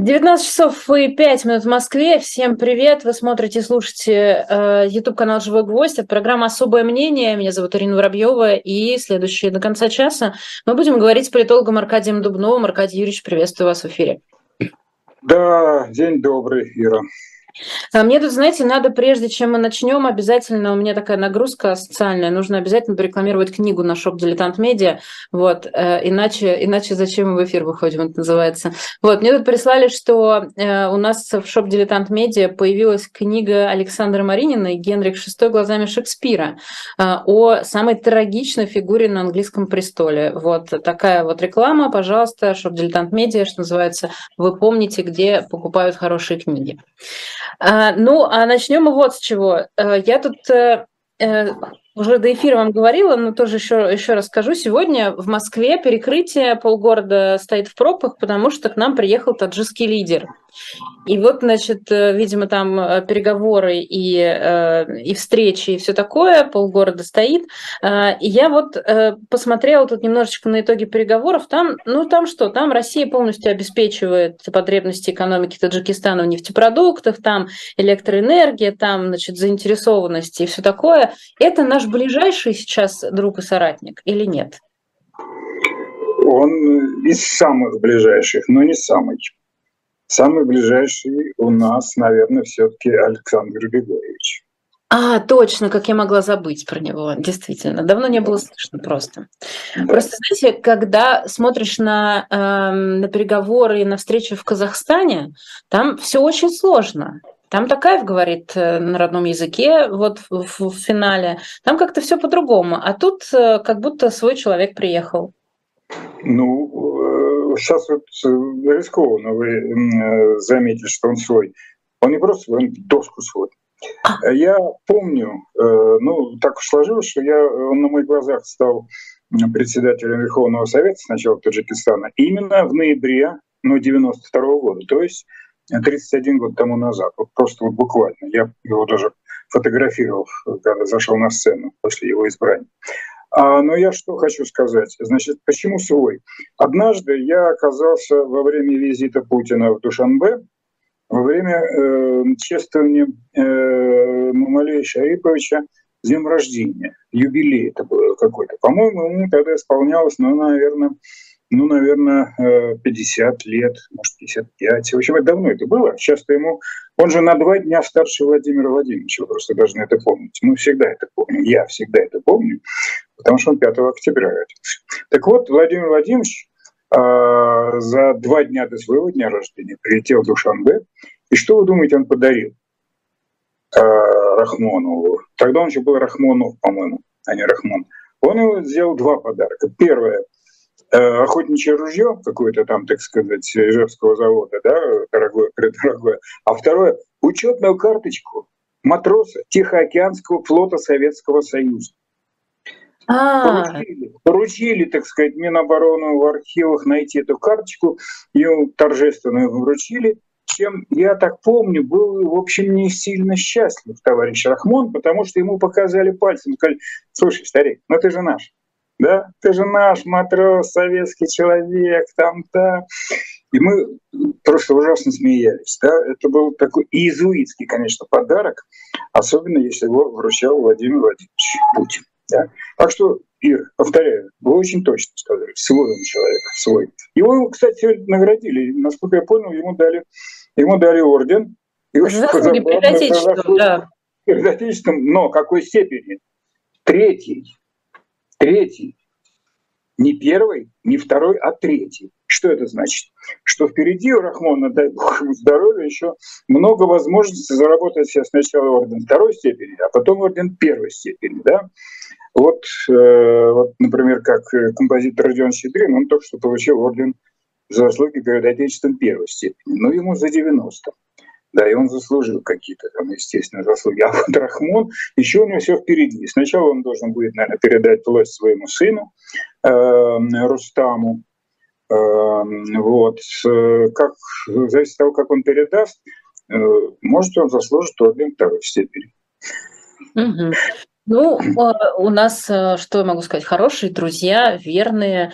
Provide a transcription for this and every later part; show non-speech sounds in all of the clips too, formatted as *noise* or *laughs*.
19 часов и 5 минут в Москве. Всем привет. Вы смотрите, слушаете э, YouTube-канал «Живой гвоздь». Это программа «Особое мнение». Меня зовут Ирина Воробьева. И следующие до конца часа мы будем говорить с политологом Аркадием Дубновым. Аркадий Юрьевич, приветствую вас в эфире. Да, день добрый, Ира. А мне тут, знаете, надо, прежде чем мы начнем, обязательно, у меня такая нагрузка социальная, нужно обязательно порекламировать книгу на шоп Дилетант Медиа, вот, э, иначе, иначе зачем мы в эфир выходим, это называется. Вот, мне тут прислали, что э, у нас в shop Дилетант Медиа появилась книга Александра Маринина и Генрих VI глазами Шекспира э, о самой трагичной фигуре на английском престоле. Вот такая вот реклама, пожалуйста, shop Дилетант Медиа, что называется, вы помните, где покупают хорошие книги. А, ну, а начнем мы вот с чего. Э, я тут э, э, уже до эфира вам говорила, но тоже еще, еще раз скажу. Сегодня в Москве перекрытие полгорода стоит в пробках, потому что к нам приехал таджикский лидер. И вот, значит, э, видимо, там э, переговоры и, э, и встречи, и все такое, полгорода стоит. И я вот посмотрела тут немножечко на итоги переговоров. Там, ну, там что? Там Россия полностью обеспечивает потребности экономики Таджикистана в нефтепродуктах, там электроэнергия, там, значит, заинтересованность и все такое. Это наш ближайший сейчас друг и соратник или нет? Он из самых ближайших, но не самый. Самый ближайший у нас, наверное, все-таки Александр Григорьевич. А, точно, как я могла забыть про него, действительно. Давно не было слышно просто. Да. Просто, знаете, когда смотришь на, э, на переговоры и на встречи в Казахстане, там все очень сложно. Там Такаев говорит э, на родном языке, вот в, в, финале. Там как-то все по-другому. А тут э, как будто свой человек приехал. Ну, сейчас вот э, рискованно вы заметили, что он свой. Он не просто свой, он доску свой. А. Я помню, ну, так уж сложилось, что я, он на моих глазах стал председателем Верховного Совета сначала Таджикистана именно в ноябре ну, 92 -го года, то есть 31 год тому назад. Вот просто вот буквально. Я его даже фотографировал, когда зашел на сцену после его избрания. А, но я что хочу сказать. Значит, почему свой? Однажды я оказался во время визита Путина в Душанбе, во время э, чествования э, Мамалея Шариповича с днем рождения, юбилей это было какой-то. По-моему, ему тогда исполнялось, ну, наверное, ну, наверное, 50 э, лет, может, 55. В общем, это давно это было. Часто ему... Он же на два дня старше Владимира Владимировича, вы просто должны это помнить. Мы всегда это помним, я всегда это помню, потому что он 5 октября родился. Так вот, Владимир Владимирович э, за два дня до своего дня рождения прилетел в Душанбе. И что вы думаете, он подарил э, Рахмонову? Тогда он еще был Рахмонов, по-моему, а не Рахмон. Он ему сделал два подарка. Первое – охотничье ружье какое-то там, так сказать, Ижевского завода, да, дорогое, дорогое. А второе, учетную карточку матроса Тихоокеанского флота Советского Союза. А. Поручили, поручили, так сказать, Минобороны в архивах найти эту карточку, ее торжественно вручили, чем, я так помню, был, в общем, не сильно счастлив товарищ Рахмон, потому что ему показали пальцем, сказали, слушай, старик, ну ты же наш, да, ты же наш матрос, советский человек, там-то. И мы просто ужасно смеялись. Да? Это был такой иезуитский, конечно, подарок, особенно если его вручал Владимир Владимирович Путин. Да? Так что, Ир, повторяю, вы очень точно сказали, свой он человек, свой. Его, кстати, наградили. Насколько я понял, ему дали, ему дали орден. И Заслуги перед Отечеством, да. Перед Отечеством, но какой степени? Третий третий. Не первый, не второй, а третий. Что это значит? Что впереди у Рахмона, дай бог ему здоровья, еще много возможностей заработать себе сначала орден второй степени, а потом орден первой степени. Да? Вот, э, вот, например, как композитор Родион Щедрин, он только что получил орден за заслуги перед Отечеством первой степени, но ему за 90. Да, и он заслужил какие-то там, естественно, заслуги. А вот Рахмон, еще у него все впереди. Сначала он должен будет, наверное, передать власть своему сыну э, Рустаму. Э, вот. Как, зависит от того, как он передаст, э, может, он заслужит орден второй степени. Угу. Ну, у нас, что я могу сказать, хорошие друзья, верные,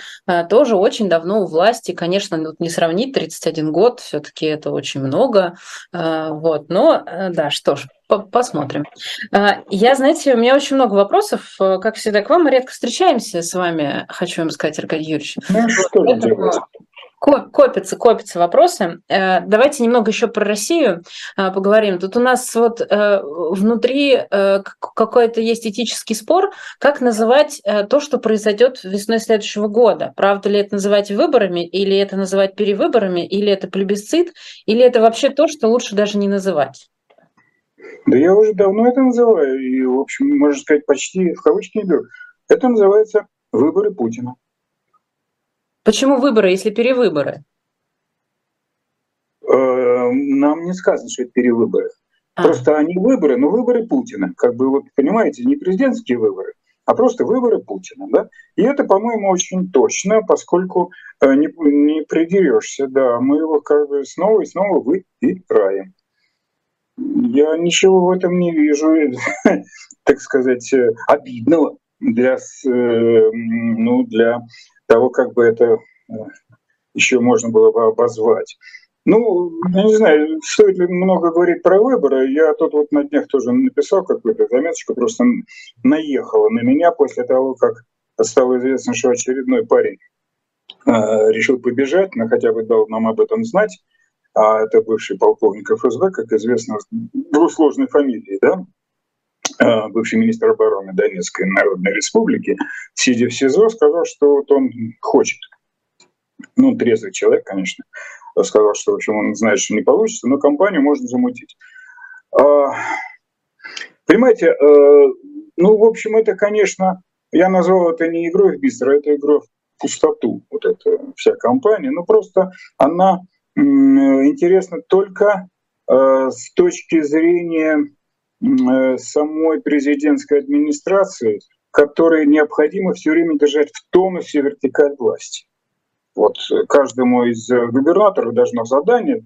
тоже очень давно у власти. Конечно, вот не сравнить 31 год, все-таки это очень много. Вот, но да, что ж, Посмотрим. Я, знаете, у меня очень много вопросов. Как всегда, к вам мы редко встречаемся с вами, хочу вам сказать, Аркадий Юрьевич. Ну, что Поэтому копятся, копятся вопросы. Э, давайте немного еще про Россию э, поговорим. Тут у нас вот э, внутри какой-то есть этический спор, как называть то, что произойдет весной следующего года. Правда ли это называть выборами, или это называть перевыборами, или это плебисцит, или это вообще то, что лучше даже не называть? Да я уже давно это называю, и, в общем, можно сказать, почти в кавычки беру. Это называется выборы Путина. Почему выборы, если перевыборы? Э, нам не сказано, что это перевыборы. А. Просто они выборы, но выборы Путина. Как бы вот, понимаете, не президентские выборы, а просто выборы Путина. Да? И это, по-моему, очень точно, поскольку э, не, не придерешься. Да, мы его как бы снова и снова выбираем. Я ничего в этом не вижу, *laughs* так сказать, э, обидного для, ну, для того, как бы это э, еще можно было бы обозвать. Ну, я не знаю, стоит ли много говорить про выборы. Я тут вот на днях тоже написал какую-то заметочку, просто наехала на меня после того, как стало известно, что очередной парень э, решил побежать, но хотя бы дал нам об этом знать. А это бывший полковник ФСБ, как известно, двусложной фамилии, да? Э, бывший министр обороны Донецкой Народной Республики, сидя в СИЗО, сказал, что вот он хочет. Ну, трезвый человек, конечно, сказал, что, в общем, он знает, что не получится, но компанию можно замутить. А, понимаете, э, ну, в общем, это, конечно, я назвал это не игрой в бистро, это игрой в пустоту, вот эта вся компания. Ну, просто она интересна только э, с точки зрения самой президентской администрации, которой необходимо все время держать в тонусе вертикаль власти. Вот каждому из губернаторов должно задание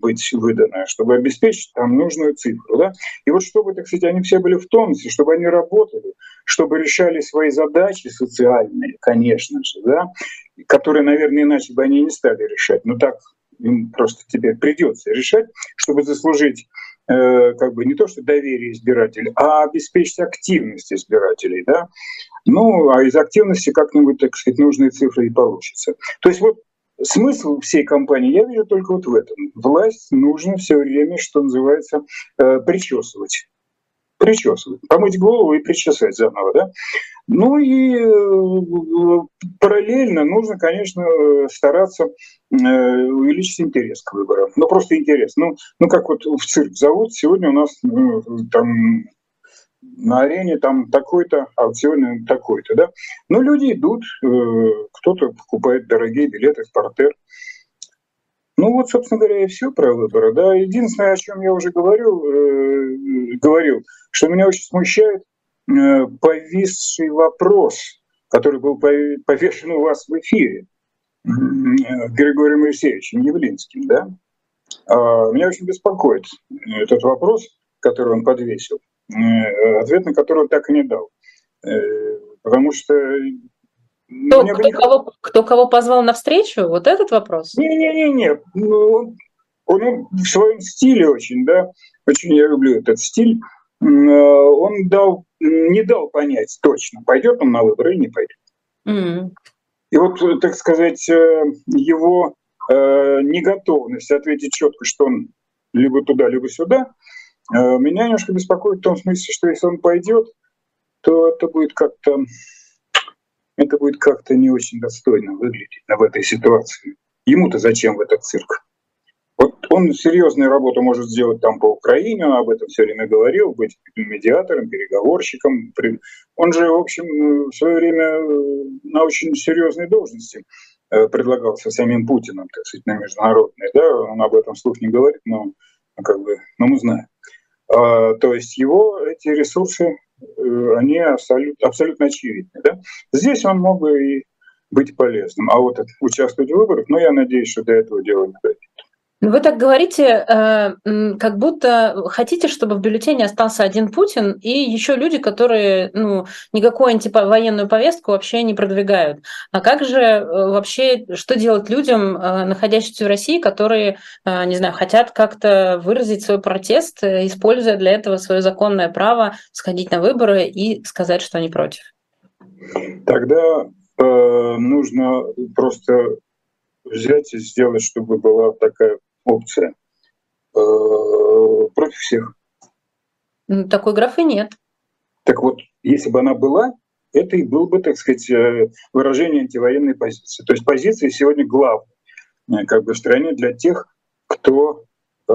быть выдано, чтобы обеспечить там нужную цифру. Да? И вот чтобы, так сказать, они все были в тонусе, чтобы они работали, чтобы решали свои задачи социальные, конечно же, да? которые, наверное, иначе бы они не стали решать. Но так им просто теперь придется решать, чтобы заслужить Э, как бы не то, что доверие избирателей, а обеспечить активность избирателей, да, ну, а из активности как-нибудь, так сказать, нужные цифры и получится. То есть вот смысл всей кампании я вижу только вот в этом. Власть нужно все время, что называется, э, причесывать причесывать, помыть голову и причесать заново, да. Ну и э, параллельно нужно, конечно, стараться э, увеличить интерес к выборам. Ну просто интерес. Ну, ну как вот в цирк зовут, сегодня у нас ну, там на арене там такой-то, а сегодня такой-то, да. Но люди идут, э, кто-то покупает дорогие билеты в портер, ну вот, собственно говоря, и все про выборы. Да. Единственное, о чем я уже говорил, э, говорил, что меня очень смущает э, повисший вопрос, который был повешен у вас в эфире э, Григорием Моисеевичем Явлинским. Да? А, меня очень беспокоит этот вопрос, который он подвесил, э, ответ на который он так и не дал. Э, потому что кто, кто, не... кого, кто кого позвал на встречу? Вот этот вопрос? Не-не-не, ну, он, он в своем стиле очень, да, очень я люблю этот стиль. Э, он дал, не дал понять точно, пойдет он на выборы или не пойдет. Mm. И вот, так сказать, э, его э, неготовность ответить четко, что он либо туда, либо сюда, меня немножко беспокоит в том смысле, что если он пойдет, то это будет как-то это будет как-то не очень достойно выглядеть в этой ситуации. Ему-то зачем в этот цирк? Вот он серьезную работу может сделать там по Украине, он об этом все время говорил, быть медиатором, переговорщиком. Он же, в общем, в свое время э, на очень серьезной должности э, предлагался самим Путиным, так сказать, на международной. Да? Он об этом слух не говорит, но, как бы, но мы знаем. А, то есть его эти ресурсы Э, они абсолютно, абсолютно очевидны. Да? Здесь он мог бы и быть полезным. А вот участвовать в выборах, ну, я надеюсь, что до этого дела не дойдет. Вы так говорите, э, как будто хотите, чтобы в бюллетене остался один Путин и еще люди, которые ну, никакую антивоенную повестку вообще не продвигают. А как же э, вообще, что делать людям, э, находящимся в России, которые, не знаю, хотят как-то выразить свой протест, используя для этого свое законное право сходить на выборы и сказать, что они против? Тогда э, нужно просто взять и сделать, чтобы была такая опция э, против всех. Ну, такой графы нет. Так вот, если бы она была, это и было бы, так сказать, э, выражение антивоенной позиции. То есть позиция сегодня главная э, как бы в стране для тех, кто э,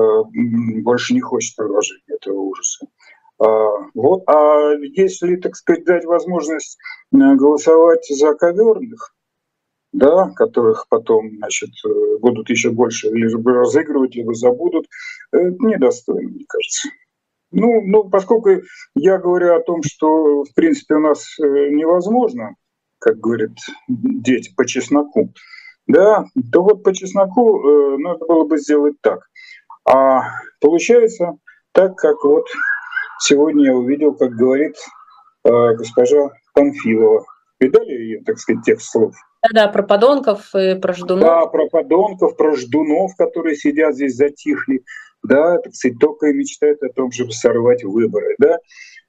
больше не хочет продолжения этого ужаса. А, вот. А если, так сказать, дать возможность голосовать за коверных, да, которых потом значит, э, будут еще больше либо разыгрывать, либо забудут, это недостойно, мне кажется. Ну, ну, поскольку я говорю о том, что, в принципе, у нас э, невозможно, как говорят дети, по чесноку, да, то вот по чесноку э, надо было бы сделать так. А получается так, как вот сегодня я увидел, как говорит э, госпожа Панфилова. Видали ее, так сказать, тех слов? Да, про подонков и про ждунов. Да, про подонков, про ждунов, которые сидят здесь, затихли. Да, так сказать, только и мечтают о том, чтобы сорвать выборы. Да?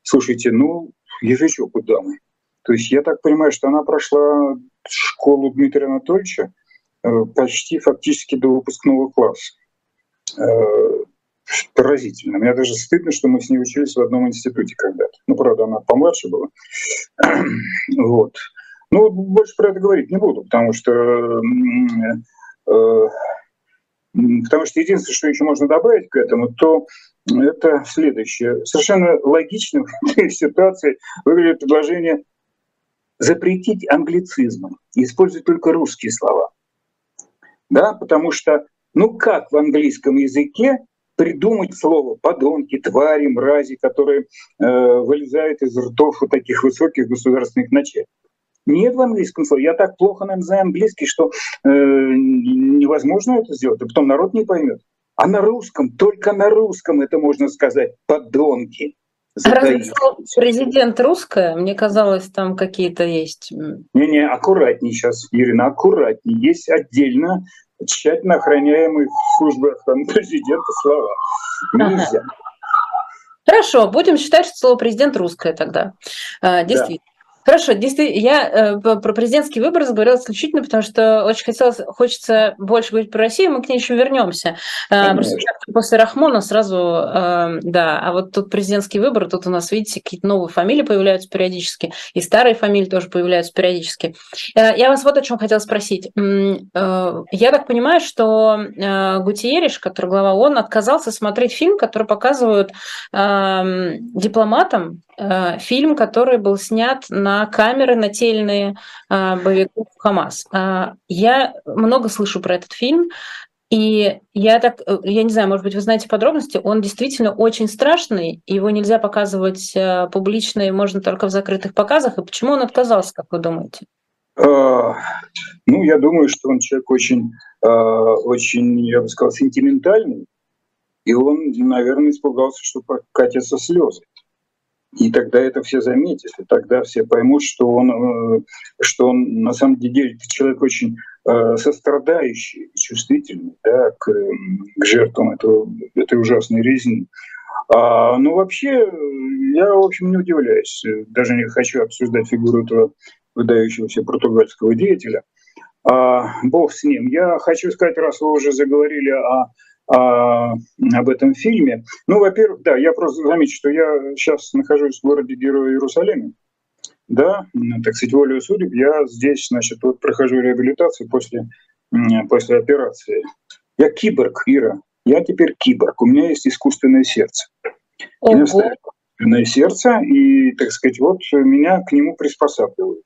Слушайте, ну, язычок у дамы. То есть я так понимаю, что она прошла школу Дмитрия Анатольевича э, почти фактически до выпускного класса. Э, поразительно. Мне даже стыдно, что мы с ней учились в одном институте когда-то. Ну, правда, она помладше была. *clears throat* вот. Ну, больше про это говорить не буду, потому что э, потому что единственное, что еще можно добавить к этому, то это следующее. Совершенно логично в этой ситуации выглядит предложение запретить англицизмы использовать только русские слова. Да, потому что, ну как в английском языке придумать слово подонки, твари, мрази, которые э, вылезают из ртов у таких высоких государственных начальников. Нет в английском слове. Я так плохо, наверное, знаю английский, что э, невозможно это сделать. И потом народ не поймет. А на русском, только на русском это можно сказать. Подонки. Разве президент русская? Мне казалось, там какие-то есть. Не-не, аккуратней сейчас, Ирина, аккуратней. Есть отдельно тщательно охраняемые службы охраны президента слова. Нельзя. Ага. Хорошо, будем считать, что слово президент русское тогда. А, действительно. Да. Хорошо, действительно, я э, про президентский выбор заговорила исключительно, потому что очень хотелось, хочется больше говорить про Россию, мы к ней еще вернемся. Э, просто после Рахмона сразу, э, да, а вот тут президентский выбор, тут у нас, видите, какие-то новые фамилии появляются периодически, и старые фамилии тоже появляются периодически. Э, я вас вот о чем хотела спросить. Э, я так понимаю, что э, Гутиериш, который глава ООН, отказался смотреть фильм, который показывают э, дипломатам, фильм, который был снят на камеры нательные э, боевиков Хамас. Э, я много слышу про этот фильм, и я так, я не знаю, может быть, вы знаете подробности, он действительно очень страшный, его нельзя показывать публично, и можно только в закрытых показах. И почему он отказался, как вы думаете? Ну, я думаю, что он человек очень, очень, я бы сказал, сентиментальный, и он, наверное, испугался, что катятся слезы. И тогда это все заметят, и тогда все поймут, что он, э, что он на самом деле человек очень э, сострадающий, чувствительный да, к, к жертвам этого, этой ужасной резни. А, ну, вообще, я, в общем, не удивляюсь. Даже не хочу обсуждать фигуру этого выдающегося португальского деятеля. А, бог с ним. Я хочу сказать, раз вы уже заговорили о об этом фильме. Ну, во-первых, да, я просто замечу, что я сейчас нахожусь в городе Героя Иерусалиме. Да, так сказать, волю судеб, я здесь, значит, вот прохожу реабилитацию после, после операции. Я киборг, Ира. Я теперь киборг. У меня есть искусственное сердце. Ого. искусственное сердце, и, так сказать, вот меня к нему приспосабливают.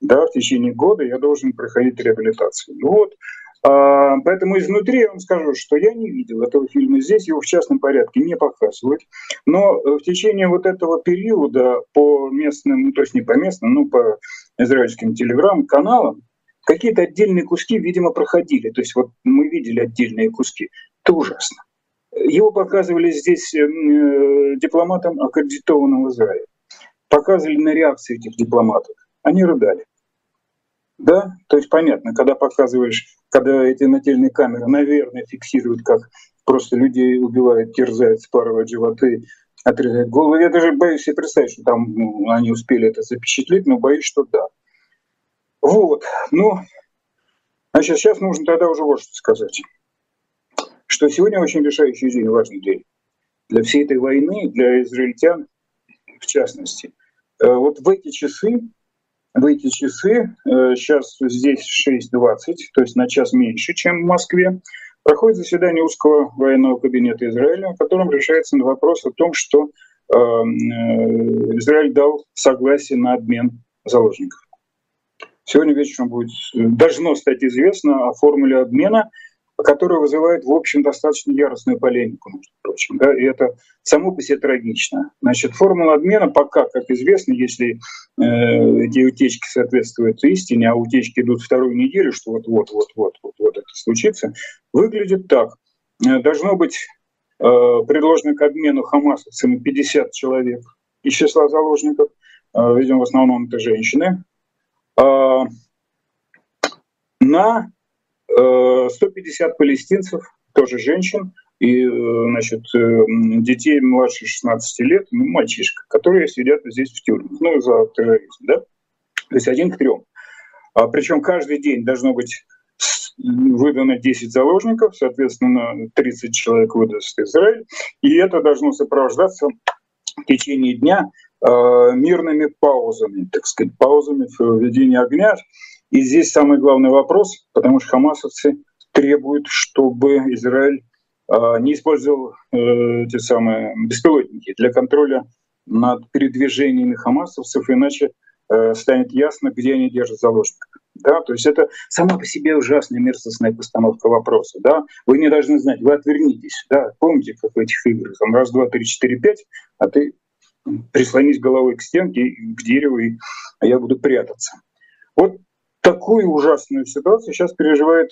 Да, в течение года я должен проходить реабилитацию. Ну вот, а, поэтому изнутри я вам скажу, что я не видел этого фильма здесь, его в частном порядке не показывают. Но э, в течение вот этого периода по местным, ну то есть не по местным, ну по израильским телеграм-каналам, какие-то отдельные куски, видимо, проходили. То есть вот мы видели отдельные куски. Это ужасно. Его показывали здесь э, дипломатам, аккредитованным в Израиле. Показывали на реакции этих дипломатов. Они рыдали. Да, то есть понятно, когда показываешь, когда эти нательные камеры, наверное, фиксируют, как просто людей убивают, терзают, спарывают животы, отрезают головы. Я даже боюсь себе представить, что там ну, они успели это запечатлеть, но боюсь, что да. Вот, ну, значит, сейчас нужно тогда уже вот что сказать. Что сегодня очень решающий день, важный день для всей этой войны, для израильтян в частности. Э, вот в эти часы в эти часы, сейчас э, здесь 6.20, то есть на час меньше, чем в Москве, проходит заседание узкого военного кабинета Израиля, в котором решается вопрос о том, что эм, э, Израиль дал согласие на обмен заложников. Сегодня вечером будет, э, должно стать известно о формуле обмена, которая вызывает, в общем, достаточно яростную полемику, между прочим. Да? И это само по себе трагично. Значит, формула обмена пока, как известно, если э, эти утечки соответствуют истине, а утечки идут вторую неделю, что вот-вот-вот-вот-вот это случится, выглядит так. Э, должно быть э, предложено к обмену хамасовцами 50 человек из числа заложников, э, видимо, в основном это женщины, э, на 150 э, палестинцев, тоже женщин, и значит, э, детей младше 16 лет, ну, мальчишка, которые сидят здесь в тюрьмах, ну, за терроризм, да? То есть один к трем. А, причем каждый день должно быть выдано 10 заложников, соответственно, 30 человек выдаст Израиль, и это должно сопровождаться в течение дня э, мирными паузами, так сказать, паузами в ведении огня, и здесь самый главный вопрос, потому что хамасовцы требуют, чтобы Израиль а, не использовал э, те самые беспилотники для контроля над передвижениями хамасовцев, иначе э, станет ясно, где они держат заложников. Да, то есть это сама по себе ужасная мерзостная постановка вопроса. Да? Вы не должны знать, вы отвернитесь. Да? Помните, как в этих играх, там раз, два, три, четыре, пять, а ты прислонись головой к стенке, к дереву, и я буду прятаться. Вот такую ужасную ситуацию сейчас переживает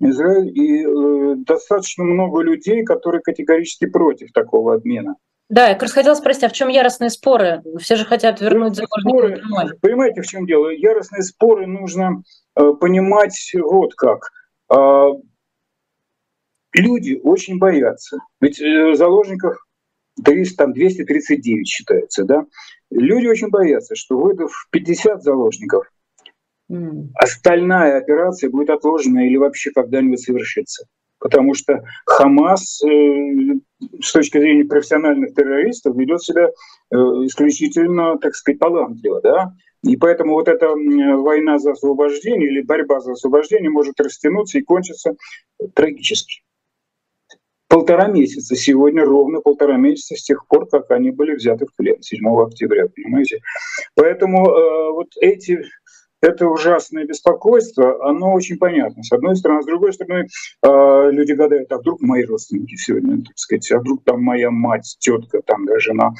Израиль, и э, достаточно много людей, которые категорически против такого обмена. Да, я как раз хотела спросить, а в чем яростные споры? Все же хотят вернуть заложников домой. Понимаете, в чем дело? Яростные споры нужно э, понимать вот как. Э, люди очень боятся. Ведь э, заложников 300, там 239 считается, да? Люди очень боятся, что выдав 50 заложников, Остальная операция будет отложена или вообще когда-нибудь совершится. Потому что Хамас э, с точки зрения профессиональных террористов ведет себя э, исключительно, так сказать, талантливо. Да? И поэтому вот эта война за освобождение или борьба за освобождение может растянуться и кончиться трагически. Полтора месяца, сегодня ровно полтора месяца с тех пор, как они были взяты в плен, 7 октября, понимаете? Поэтому э, вот эти это ужасное беспокойство, оно очень понятно, с одной стороны. С другой стороны, а, люди гадают, а вдруг мои родственники сегодня, так сказать, а вдруг там моя мать, тетка, там да, жена.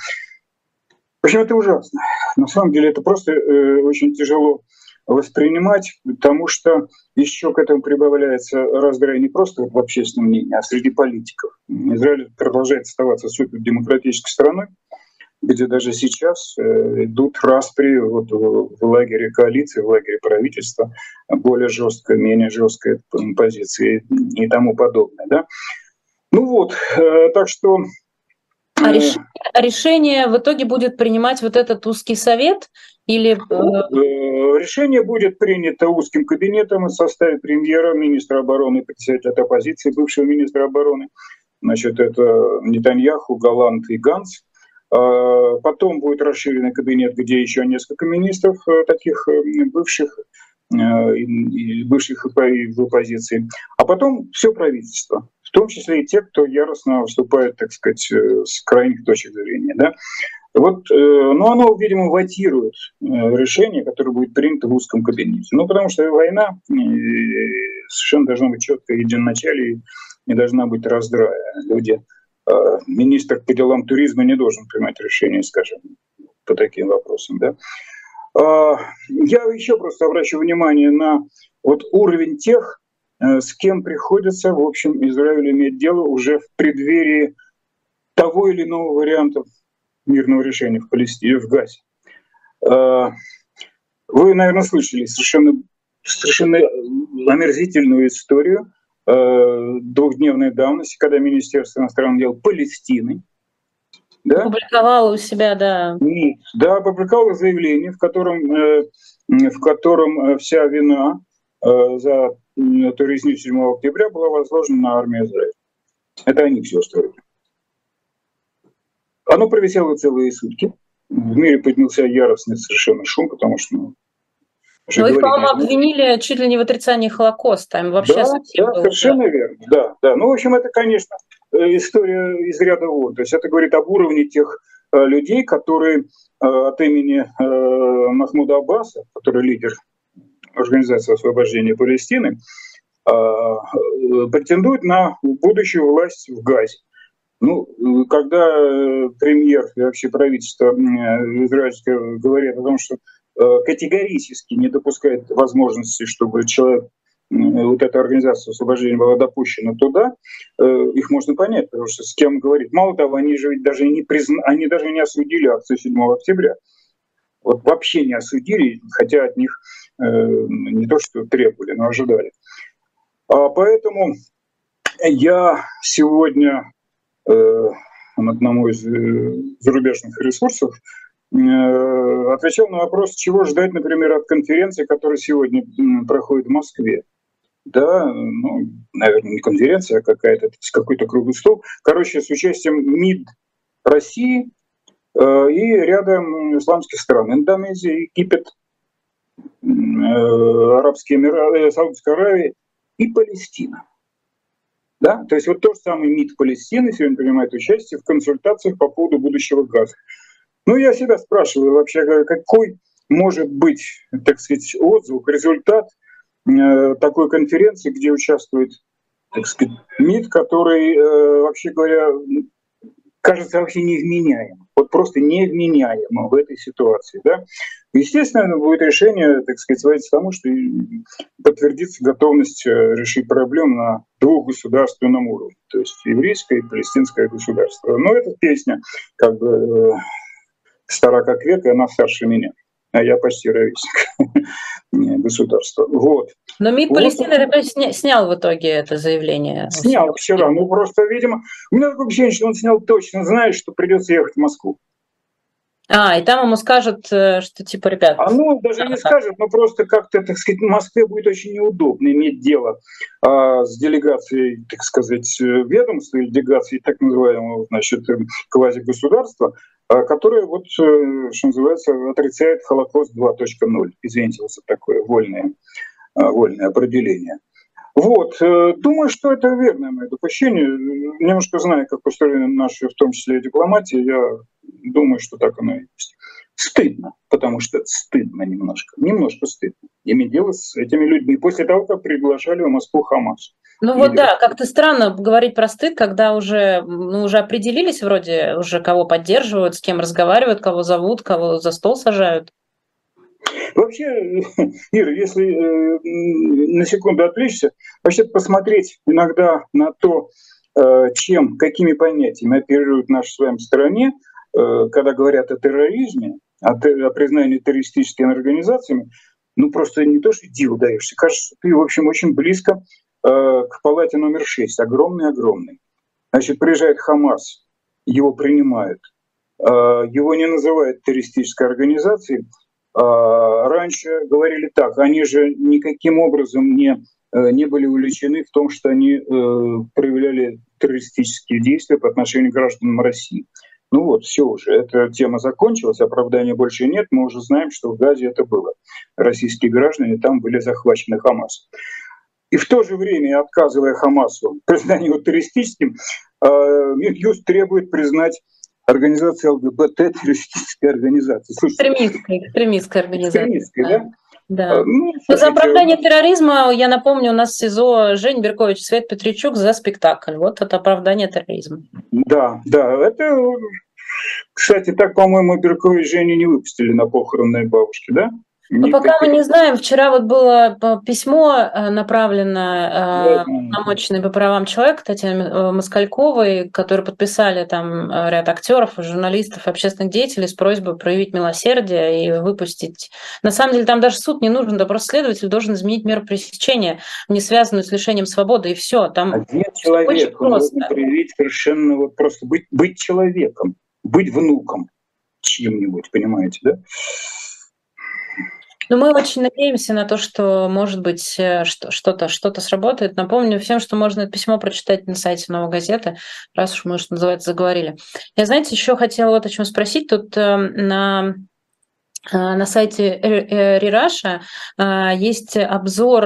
В общем, это ужасно. На самом деле это просто э, очень тяжело воспринимать, потому что еще к этому прибавляется раздрай не просто в общественном мнении, а среди политиков. Израиль продолжает оставаться супердемократической страной, где даже сейчас э, идут распри вот в лагере коалиции, в лагере правительства, более жесткая, менее жесткая позиции и тому подобное. Да? Ну вот, э, так что... А, э, реш... а решение в итоге будет принимать вот этот узкий совет или... Решение будет принято узким кабинетом в составе премьера, министра обороны, председателя оппозиции, бывшего министра обороны. Значит, это Нетаньяху, Галант и Ганс. А, потом будет расширенный кабинет, где еще несколько министров э, таких э, бывших, э, бывших в оппозиции. А потом все правительство, в том числе и те, кто яростно выступает, так сказать, с крайних точек зрения. Да? Вот, но оно, видимо, ватирует решение, которое будет принято в узком кабинете. Ну, потому что война совершенно должна быть четко единоначале и не должна быть раздрая. Люди Э, министр по делам туризма не должен принимать решения, скажем, по таким вопросам. Да? А, я еще просто обращу внимание на вот уровень тех, с кем приходится, в общем, Израилю иметь дело уже в преддверии того или иного варианта мирного решения в Палестине, в Газе. Вы, наверное, слышали совершенно, совершенно омерзительную историю двухдневной давности, когда Министерство иностранных дел Палестины да? Опубликовала у себя, да. Да, опубликовала заявление, в котором, э, в котором э, вся вина э, за эту резню 7 октября была возложена на армию Израиля. Это они все устроили. Оно провисело целые сутки. В мире поднялся яростный совершенно шум, потому что ну, ну, их, по-моему, обвинили чуть ли не в отрицании Холокоста. Им вообще да, да, было, совершенно да. верно. Да, да. Ну, в общем, это, конечно, Э, история из ряда вон. То есть это говорит об уровне тех э, людей, которые э, от имени Махмуда Аббаса, который лидер Организации освобождения Палестины, претендует на будущую власть в Газе. Ну, когда премьер и вообще правительство израильское говорят о том, что категорически не допускает возможности, чтобы человек вот эта организация освобождения была допущена туда, э, их можно понять, потому что с кем говорить. Мало того, они же ведь даже не призна... они даже не осудили акцию 7 октября. Вот вообще не осудили, хотя от них э, не то что требовали, но ожидали. А поэтому я сегодня э, одному из э, зарубежных ресурсов э, отвечал на вопрос, чего ждать, например, от конференции, которая сегодня проходит в Москве да, ну, наверное, не конференция, а какая-то, какой-то круглый стол. Короче, с участием МИД России э, и рядом исламских стран. Индонезия, Египет, э, Арабские Эмираты, э, Саудовская Аравия и Палестина. Да? То есть вот тот же самый МИД Палестины сегодня принимает участие в консультациях по поводу будущего газа. Ну, я всегда спрашиваю вообще, какой может быть, так сказать, отзвук, результат – Э, такой конференции, где участвует, так сказать, МИД, который, э, вообще говоря, кажется вообще невменяем. Вот просто невменяем в этой ситуации. Да? Естественно, будет решение, так сказать, сводиться к тому, что подтвердится готовность э, решить проблему на двухгосударственном уровне, то есть еврейское и палестинское государство. Но эта песня как бы стара как век, и она старше меня а я почти ровесник *laughs* государства. Вот. Но МИД вот. Палестины снял в итоге это заявление. Снял вчера. Ну, просто, видимо, у меня такое ощущение, что он снял точно, знает, что придется ехать в Москву. А, и там ему скажут, э, что типа, ребят... А ну, даже не скажет, но просто как-то, так сказать, в Москве будет очень неудобно иметь дело а, с делегацией, так сказать, ведомства или делегацией так называемого, значит, э, квазигосударства, а, которое, вот, э, что называется, отрицает Холокост 2.0. Извините за такое вольное, а, вольное определение. Вот, думаю, что это верное мое допущение. Немножко знаю, как устроены наши, в том числе, дипломатии, я Думаю, что так оно и есть. Стыдно, потому что стыдно немножко, немножко стыдно иметь дело с этими людьми после того, как приглашали в Москву Хамас. Ну вот да, как-то странно говорить про стыд, когда уже, ну, уже определились вроде, уже кого поддерживают, с кем разговаривают, кого зовут, кого за стол сажают. Вообще, *laughs* Ира, если э, на секунду отвлечься, вообще посмотреть иногда на то, э, чем, какими понятиями оперируют наши с вами стране, Э, когда говорят о терроризме, о, о признании террористическими организациями, ну просто не то, что диву даешься, кажется, ты, в общем, очень близко к палате номер 6, огромный-огромный. Значит, приезжает Хамас, его принимают, э, его не называют террористической организацией. Э, раньше говорили так, они же никаким образом не, э, не были увлечены в том, что они э, проявляли террористические действия по отношению к гражданам России. Ну вот, все уже, эта тема закончилась, оправдания больше нет, мы уже знаем, что в Газе это было. Российские граждане там были захвачены Хамасом. И в то же время, отказывая Хамасу *laughs* признании его террористическим, а, Минюст требует признать организацию ЛГБТ террористической организацией. Экстремистской, экстремистской организацией. Экстремистской, да? Да. А, ну, за оправдание терроризма, я напомню, у нас в СИЗО Жень Беркович, Свет Петричук за спектакль. Вот это оправдание терроризма. Да, да. Это кстати, так, по-моему, Беркович Женю не выпустили на похоронной бабушке, да? Но пока мы не знаем, вчера вот было э, письмо э, направлено полномоченной по правам человека Татьяне Москальковой, которые подписали там ряд актеров, журналистов, общественных деятелей с просьбой проявить милосердие и выпустить. На самом деле там даже суд не нужен, да просто следователь должен изменить меру пресечения, не связанную с лишением свободы, и все. Там Один человек должен проявить совершенно вот просто быть, быть человеком, быть внуком чьим-нибудь, понимаете, да? Ну, мы очень надеемся на то, что, может быть, э, что-то что сработает. Напомню всем, что можно это письмо прочитать на сайте Новой газеты, раз уж мы, что называется, заговорили. Я, знаете, еще хотела вот о чем спросить. Тут э, на на сайте Рираша а, есть обзор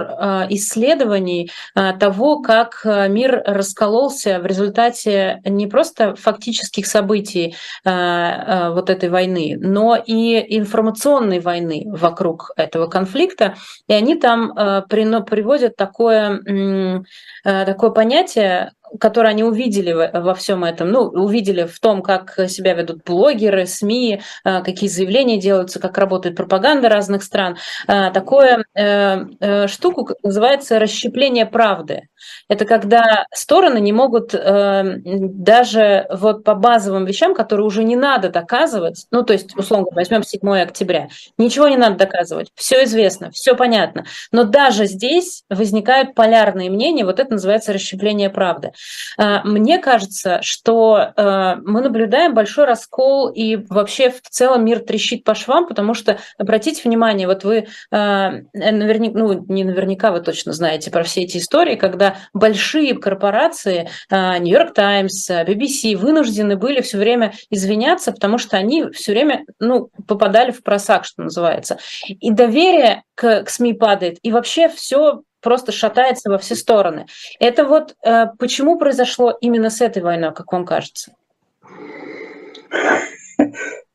исследований того, как мир раскололся в результате не просто фактических событий вот этой войны, но и информационной войны вокруг этого конфликта. И они там приводят такое, такое понятие, которые они увидели во всем этом, ну, увидели в том, как себя ведут блогеры, СМИ, э, какие заявления делаются, как работает пропаганда разных стран, э, такое э, штуку называется расщепление правды. Это когда стороны не могут даже вот по базовым вещам, которые уже не надо доказывать, ну, то есть, условно, возьмем 7 октября, ничего не надо доказывать, все известно, все понятно, но даже здесь возникают полярные мнения, вот это называется расщепление правды. Э, мне кажется, что э, мы наблюдаем большой раскол, и вообще в целом мир трещит по швам, потому что, обратите внимание, вот вы э, наверняка, ну не наверняка, вы точно знаете про все эти истории, когда большие корпорации, Нью-Йорк Таймс, BBC вынуждены были все время извиняться, потому что они все время ну, попадали в просак, что называется. И доверие к, к СМИ падает, и вообще все просто шатается во все стороны. Это вот э, почему произошло именно с этой войной, как вам кажется?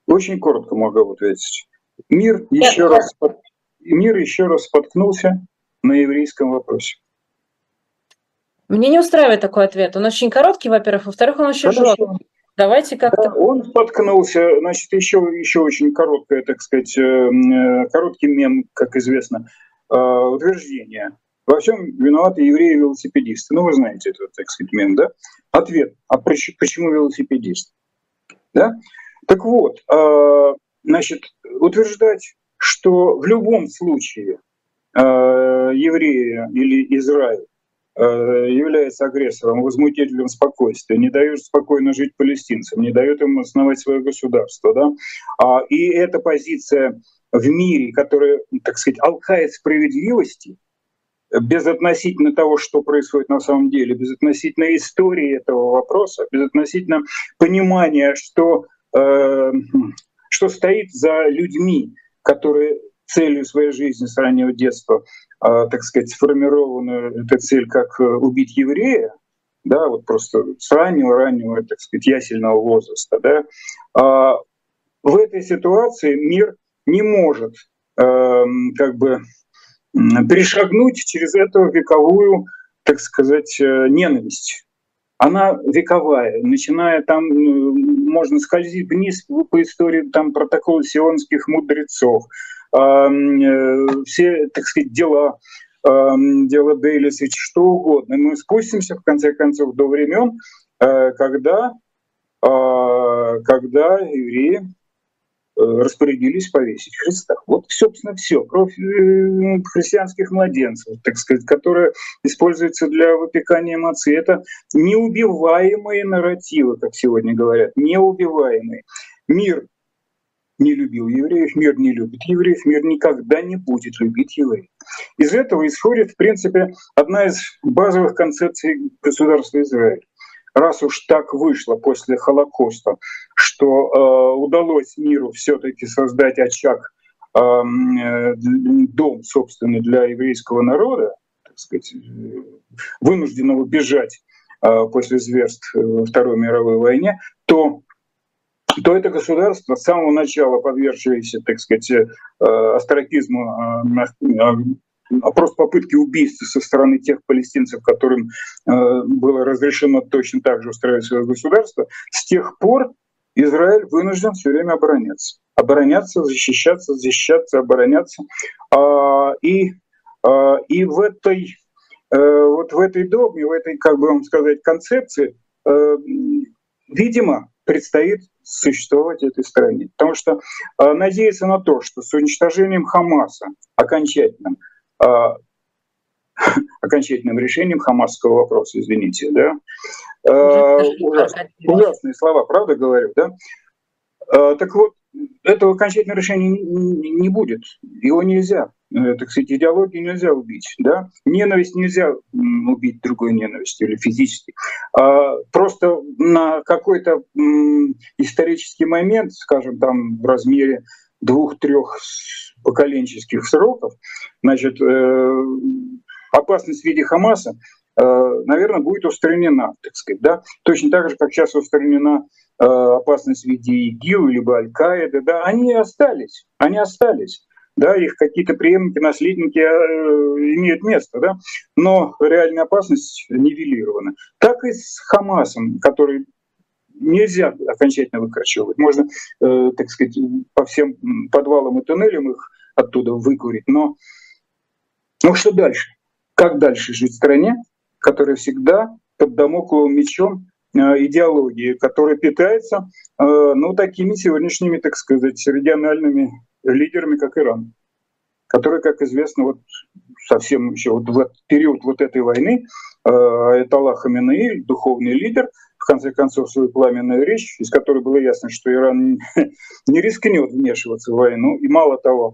Очень коротко могу ответить. Мир еще, раз, мир еще раз споткнулся на еврейском вопросе. Мне не устраивает такой ответ. Он очень короткий, во-первых, во-вторых, он очень жесткий. Давайте как-то... Да, он споткнулся, значит, еще, еще очень короткое, так сказать, э, э, короткий мем, как известно, э, утверждение. Во всем виноваты евреи-велосипедисты. Ну, вы знаете этот, так сказать, мем, да? Ответ. А почему велосипедист? Да? Так вот, а, значит, утверждать, что в любом случае а, евреи или Израиль а, является агрессором, возмутителем спокойствия, не дает спокойно жить палестинцам, не дает им основать свое государство. Да? И эта позиция в мире, которая, так сказать, алкает справедливости, безотносительно того, что происходит на самом деле, безотносительно истории этого вопроса, безотносительно понимания, что, э, что стоит за людьми, которые целью своей жизни с раннего детства, э, так сказать, сформирована эта цель как э, убить еврея, да, вот просто с раннего-раннего, так сказать, ясельного возраста, да, а в этой ситуации мир не может э, как бы перешагнуть через эту вековую, так сказать, э, ненависть. Она вековая, начиная там, можно скользить вниз по истории там протокола сионских мудрецов, э, все, так сказать, дела, дело Дейлиса, что угодно. Мы спустимся, в конце концов, до времен, э, когда, когда евреи распорядились повесить Христа. Вот, собственно, все. Кровь э, христианских младенцев, так сказать, которая используется для выпекания мацы. Это неубиваемые нарративы, как сегодня говорят, неубиваемые. Мир не любил евреев, мир не любит евреев, мир никогда не будет любить евреев. Из этого исходит, в принципе, одна из базовых концепций государства Израиль раз уж так вышло после Холокоста, что э, удалось миру все-таки создать очаг, э, э, дом, собственный для еврейского народа, так сказать, вынужденного бежать э, после зверств э, Второй мировой войне, то то это государство с самого начала подвергшееся, так сказать, э, астракизму просто попытки убийства со стороны тех палестинцев, которым э, было разрешено точно так же устраивать свое государство, с тех пор Израиль вынужден все время обороняться. обороняться, защищаться, защищаться, обороняться. А, и, а, и в этой э, вот в этой догме, в этой, как бы вам сказать, концепции, э, видимо, предстоит существовать этой стране. Потому что э, надеяться на то, что с уничтожением Хамаса окончательным, *laughs* окончательным решением хамасского вопроса, извините, да, ужасные, ужасные слова, правда говорю, да? Так вот, этого окончательного решения не будет. Его нельзя, э, так сказать, идеологию нельзя убить. Да? Ненависть нельзя убить другой ненавистью или физически. А просто на какой-то исторический момент, скажем, там в размере двух-трех поколенческих сроков, значит, э, опасность в виде Хамаса, э, наверное, будет устранена, так сказать, да, точно так же, как сейчас устранена Э, опасность в виде ИГИЛ либо Аль-Каиды, да, они остались, они остались. Да, их какие-то преемники, наследники э, имеют место, да, но реальная опасность нивелирована. Так и с Хамасом, который нельзя окончательно выкорчевывать. Можно, э, так сказать, по всем подвалам и туннелям их оттуда выкурить, но ну что дальше? Как дальше жить в стране, которая всегда под домокловым мечом Э, идеологии, которая питается э, ну, такими сегодняшними, так сказать, региональными лидерами, как Иран, который, как известно, вот совсем еще вот в период вот этой войны э, Айталлах Хаменеи, духовный лидер, в конце концов, свою пламенную речь, из которой было ясно, что Иран *laughs* не рискнет вмешиваться в войну, и мало того,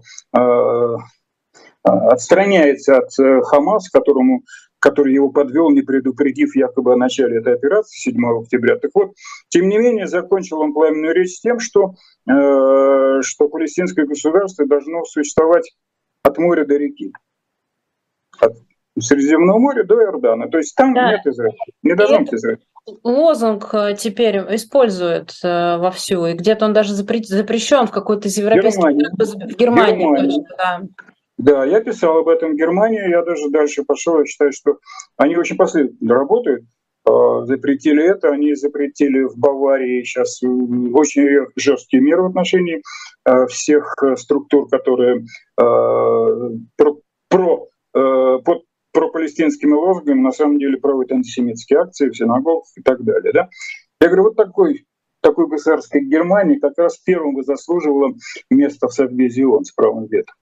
отстраняется от Хамас, которому который его подвел, не предупредив якобы о начале этой операции 7 октября. Так вот, тем не менее, закончил он пламенную речь тем, что, э, что палестинское государство должно существовать от моря до реки. От Средиземного моря до Иордана. То есть там да. нет Израиля. Не должно быть Израиля. Лозунг э, теперь используют э, вовсю, и где-то он даже запрещен в какой-то европейской Германии. в Германии. Германии. Точно, да. Да, я писал об этом в Германии, я даже дальше пошел, я считаю, что они очень последовательно работают, а, запретили это, они запретили в Баварии сейчас очень жесткий меры в отношении а, всех структур, которые про, про, под пропалестинскими лозунгами на самом деле проводят антисемитские акции в синагогах и так далее. Да? Я говорю, вот такой такой государство, как Германия, как раз первым бы заслуживала место в Совбезе ООН с правом вето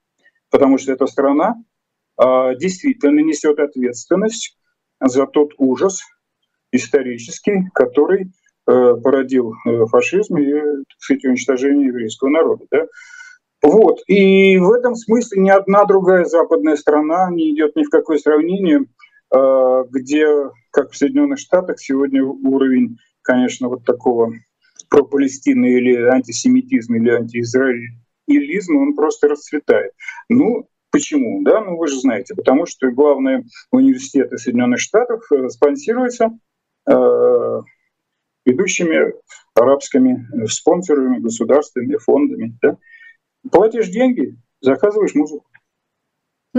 потому что эта страна а, действительно несет ответственность за тот ужас исторический, который э, породил э, фашизм и, сказать, уничтожение еврейского народа. Да? Вот. И в этом смысле ни одна другая западная страна не идет ни в какое сравнение, а, где, как в Соединенных Штатах, сегодня уровень, конечно, вот такого пропалестины или антисемитизма или антиизраиль нигилизм, он просто расцветает. Ну, Почему? Да, ну вы же знаете, потому что главные университеты Соединенных Штатов э, спонсируются э, ведущими арабскими э, спонсорами, государствами, фондами. Да? Платишь деньги, заказываешь музыку.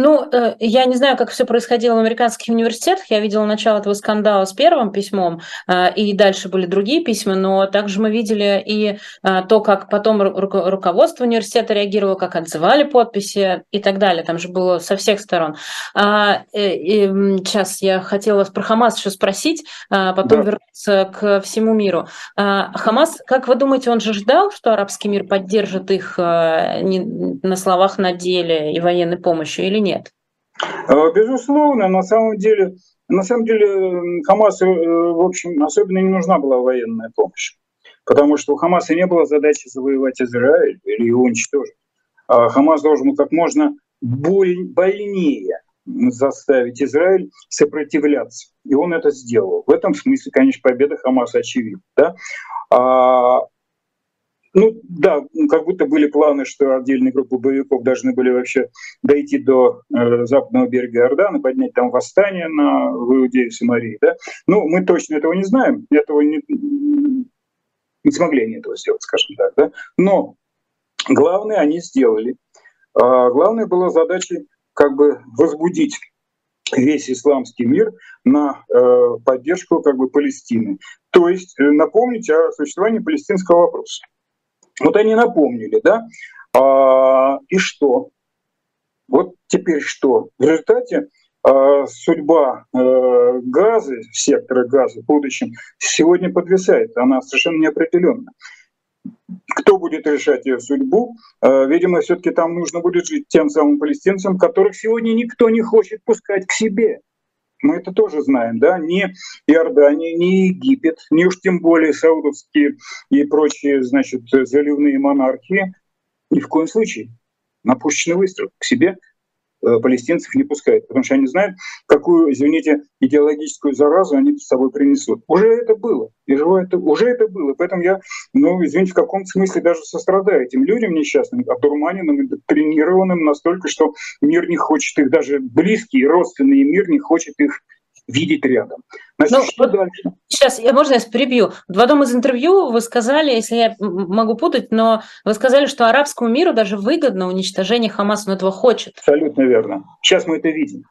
Ну, э, я не знаю, как все происходило в американских университетах. Я видела начало этого скандала с первым письмом, э, и дальше были другие письма, но также мы видели и э, то, как потом руководство университета реагировало, как отзывали подписи и так далее. Там же было со всех сторон. А, сейчас я хотела про Хамас еще спросить, потом да. вернуться к всему миру. А, Хамас, как вы думаете, он же ждал, что арабский мир поддержит их на словах на деле и военной помощью или нет? Нет? Э, безусловно, на самом деле, на самом деле Хамасу, э, в общем, особенно не нужна была военная помощь, потому что у Хамаса не было задачи завоевать Израиль или его уничтожить. А Хамас должен был как можно боль, больнее заставить Израиль сопротивляться. И он это сделал. В этом смысле, конечно, победа Хамаса очевидна. Да? А ну да, как будто были планы, что отдельные группы боевиков должны были вообще дойти до э, западного берега Иордана, поднять там восстание на Иудею Самарии. Да? Ну, мы точно этого не знаем, этого не, не смогли они этого сделать, скажем так. Да? Но главное они сделали. А главное была задача как бы возбудить весь исламский мир на э, поддержку как бы Палестины. То есть э, напомнить о существовании палестинского вопроса Вот они напомнили, да? А, и что? Вот теперь что? В результате а, судьба э, газа, сектора газа в будущем сегодня подвисает. Она совершенно неопределенна. Кто будет решать ее судьбу? А, видимо, все-таки там нужно будет жить тем самым палестинцам, которых сегодня никто не хочет пускать к себе. Мы это тоже знаем, да, ни Иордания, ни Египет, ни уж тем более саудовские и прочие, значит, заливные монархии. Ни в коем случае. На пушечный выстрел. К себе палестинцев не пускают, потому что они знают, какую, извините, идеологическую заразу они с собой принесут. Уже это было, и это, уже это было. Поэтому я, ну, извините, в каком-то смысле даже сострадаю этим людям несчастным, одурманенным, тренированным настолько, что мир не хочет их, даже близкий, родственный мир не хочет их видеть рядом. Значит, ну, что вот дальше? Сейчас, я, можно я перебью? В одном из интервью вы сказали, если я могу путать, но вы сказали, что арабскому миру даже выгодно уничтожение Хамаса, он этого хочет. Абсолютно верно. Сейчас мы это видим.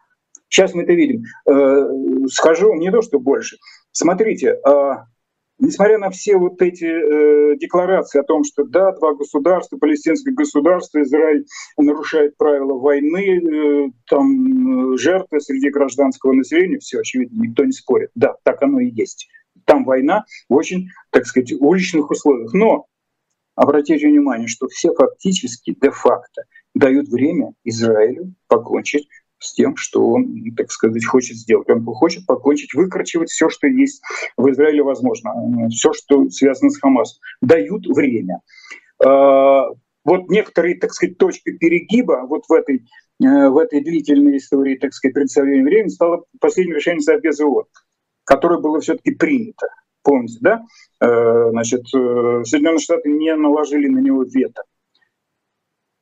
Сейчас мы это видим. Э, скажу не то, что больше. Смотрите, а, несмотря на все вот эти э, декларации о том, что да, два государства, палестинское государство, Израиль нарушает правила войны, э, там э, жертвы среди гражданского населения, все очевидно, никто не спорит. Да, так оно и есть. Там война в очень, так сказать, уличных условиях. Но обратите внимание, что все фактически, де-факто дают время Израилю покончить с тем, что он, так сказать, хочет сделать. Он хочет покончить, выкручивать все, что есть в Израиле возможно, все, что связано с Хамасом. Дают время. А, вот некоторые, так сказать, точки перегиба вот в этой, э, в этой длительной истории, так сказать, представления времени стало последнее решение Совбеза ООН, которое было все-таки принято. Помните, да? Э, значит, э, Соединенные Штаты не наложили на него вето.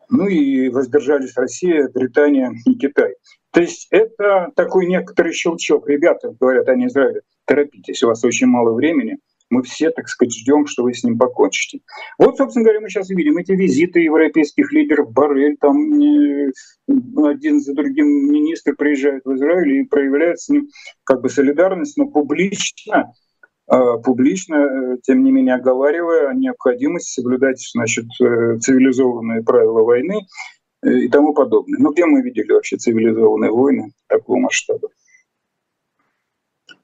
Ну и воздержались Россия, Британия и Китай. То есть это такой некоторый щелчок. Ребята, говорят они Израиле, торопитесь, у вас очень мало времени, мы все, так сказать, ждем, что вы с ним покончите. Вот, собственно говоря, мы сейчас видим эти визиты европейских лидеров, Барель, там один за другим министры приезжают в Израиль и проявляют с ним как бы солидарность, но публично публично, э, тем не менее оговаривая о необходимости соблюдать значит, э, цивилизованные правила войны э, и тому подобное. Но где мы видели вообще цивилизованные войны такого масштаба?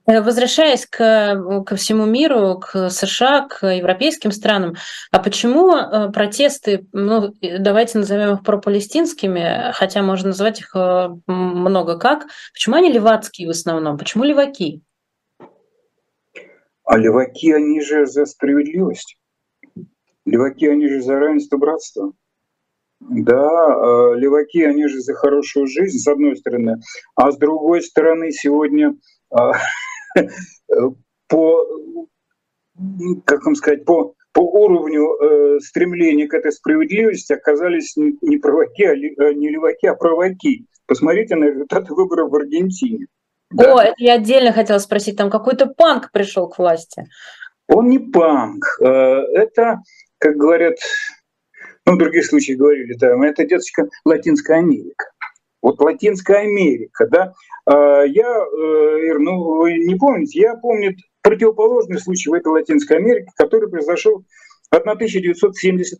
Возвращаясь к, ко всему миру, к США, к европейским странам, а почему протесты, ну, давайте назовем их пропалестинскими, хотя можно назвать их много как, почему они левацкие в основном, почему леваки? А леваки, они же за справедливость. Леваки, они же за равенство братства. Да, а леваки, они же за хорошую жизнь, с одной стороны. А с другой стороны, сегодня а, *laughs* по, как вам сказать, по, по уровню э, стремления к этой справедливости оказались не провоки, а не леваки, а провоки. Посмотрите на результаты выборов в Аргентине. Да. О, это я отдельно хотела спросить, там какой-то панк пришел к власти. Он не панк. Э, это, как говорят, ну, в других случаях говорили, там, это, деточка, Латинская Америка. Вот Латинская Америка, да. Э, я, э, Ир, ну, вы не помните, я помню противоположный случай в этой Латинской Америке, который произошел в 1970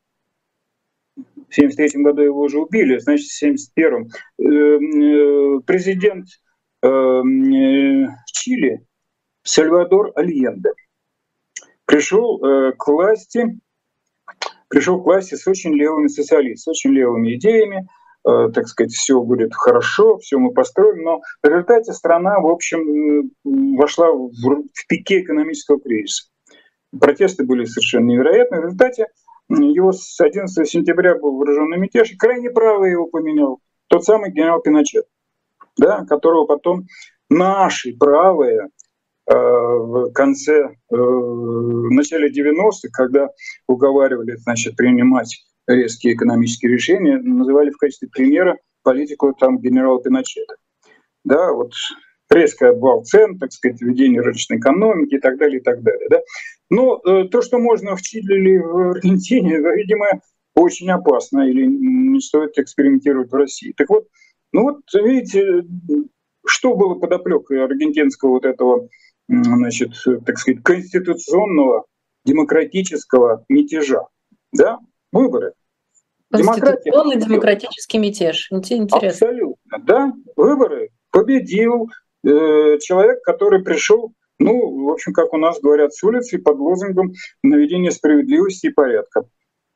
в 73 году его уже убили, значит, в 71 Президент Чили Сальвадор Альенде пришел э, к власти, пришел к власти с очень левыми социалистами, с очень левыми идеями, э, так сказать, все будет хорошо, все мы построим, но в результате страна, в общем, вошла в, в пике экономического кризиса. Протесты были совершенно невероятны. В результате его с 11 сентября был вооруженный мятеж, и крайне правый его поменял тот самый генерал Пиночет да, которого потом наши правые э, в конце, э, в начале 90-х, когда уговаривали значит, принимать резкие экономические решения, называли в качестве примера политику там генерала Пиночета. Да, вот резкий обвал цен, так сказать, введение рыночной экономики и так далее, и так далее. Да? Но э, то, что можно в Чили или в Аргентине, *laughs* видимо, очень опасно или не стоит экспериментировать в России. Так вот, ну вот, видите, что было подоплекой аргентинского вот этого, значит, так сказать, конституционного демократического мятежа. Да? Выборы. Конституционный демократический мятеж. Интересно. Абсолютно, да. Выборы. Победил э, человек, который пришел, ну, в общем, как у нас говорят, с улицы под лозунгом наведения справедливости и порядка.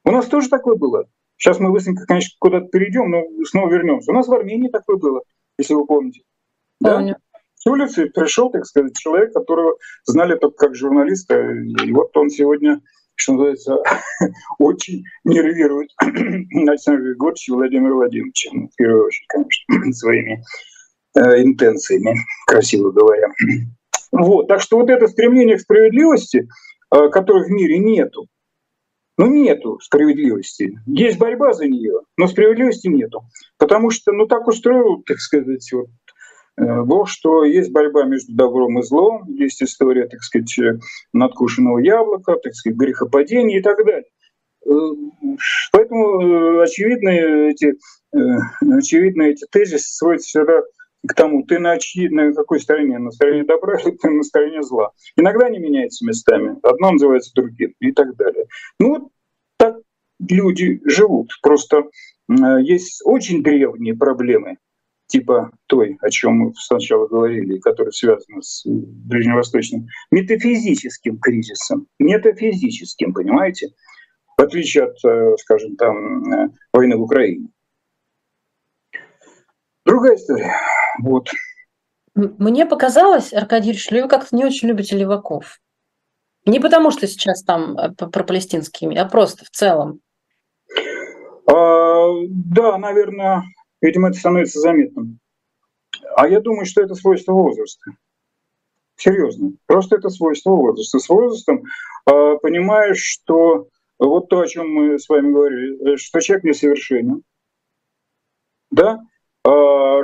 У нас тоже такое было. Сейчас мы быстренько, конечно, куда-то перейдем, но снова вернемся. У нас в Армении такое было, если вы помните. Помню. Да? С улицы пришел, так сказать, человек, которого знали только как журналиста. И вот он сегодня что называется, *laughs* очень нервирует *clears throat* Александр Григорьевич и Владимир Владимирович, ну, в первую очередь, конечно, *clears throat* своими э, интенциями, красиво говоря. *clears throat* Вот, так что вот это стремление к справедливости, э, которой в мире нету, ну, нету справедливости. Есть борьба за нее, но справедливости нету. Потому что, ну, так устроил, так сказать, вот, Э, Бог, что есть борьба между добром и злом, есть история, так сказать, э, надкушенного яблока, так сказать, грехопадения и так далее. Э, поэтому очевидные эти, очевидные эти тезисы сводятся всегда к тому, ты на, чьи, на какой стороне, на стороне добра или ты на стороне зла. Иногда они меняются местами, одно называется другим и так далее. Ну вот так люди живут. Просто есть очень древние проблемы, типа той, о чем мы сначала говорили, которая связана с ближневосточным метафизическим кризисом. Метафизическим, понимаете? В отличие от, э, скажем, там, э, войны в Украине. Другая история. Вот. Мне показалось, Аркадий Ильич, что вы как-то не очень любите леваков. Не потому, что сейчас там э, про палестинскими, а просто в целом. А, да, наверное, Видимо, это становится заметным. А я думаю, что это свойство возраста. Серьезно. Просто это свойство возраста. С возрастом э, понимаешь, что вот то, о чем мы с вами говорили, э, что человек несовершенен, да,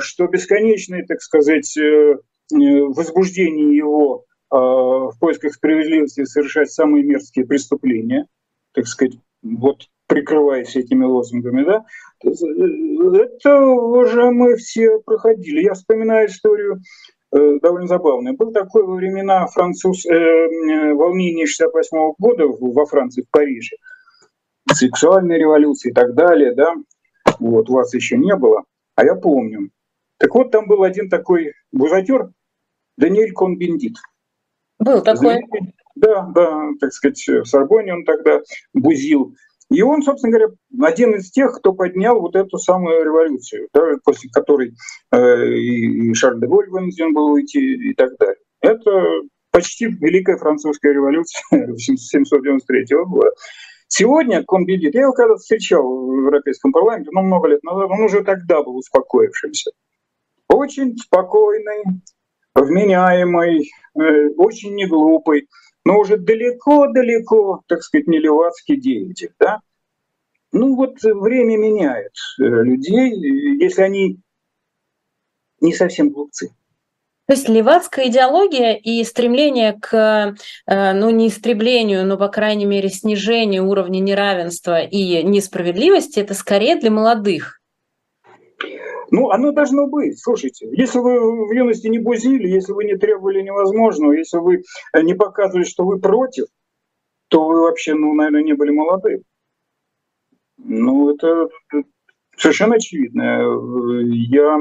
что бесконечное, так сказать, э, возбуждение его э, в поисках справедливости совершать самые мерзкие преступления, так сказать, вот прикрываясь этими лозунгами, да, это уже мы все проходили. Я вспоминаю историю э, довольно забавную. Был такой во времена француз, э, э волнения 68 -го года во Франции, в Париже, сексуальная революция и так далее, да, вот, вас еще не было, а я помню. Так вот, там был один такой бузатер, Даниэль Конбендит. Был такой. Да, да, так сказать, в Сорбоне он тогда бузил. И он, собственно говоря, один из тех, кто поднял вот эту самую революцию, да, после которой э, и Шарль де Голь вынужден был уйти и так далее. Это почти Великая Французская революция *laughs* 1793 года. Сегодня Комбедит, я его когда-то встречал в Европейском парламенте, ну, много лет назад, он уже тогда был успокоившимся. Очень спокойный, вменяемый, э, очень неглупый но уже далеко-далеко, так сказать, не левацкий деятель. Да? Ну вот время меняет э, людей, если они не совсем глупцы. То есть левацкая идеология и стремление к, э, ну, не истреблению, но, по крайней мере, снижению уровня неравенства и несправедливости – это скорее для молодых. Ну, оно должно быть. Слушайте, если вы в юности не бузили, если вы не требовали невозможного, если вы э, не показывали, что вы против, то вы вообще, ну, наверное, не были молодым. Ну, это совершенно очевидно. Я,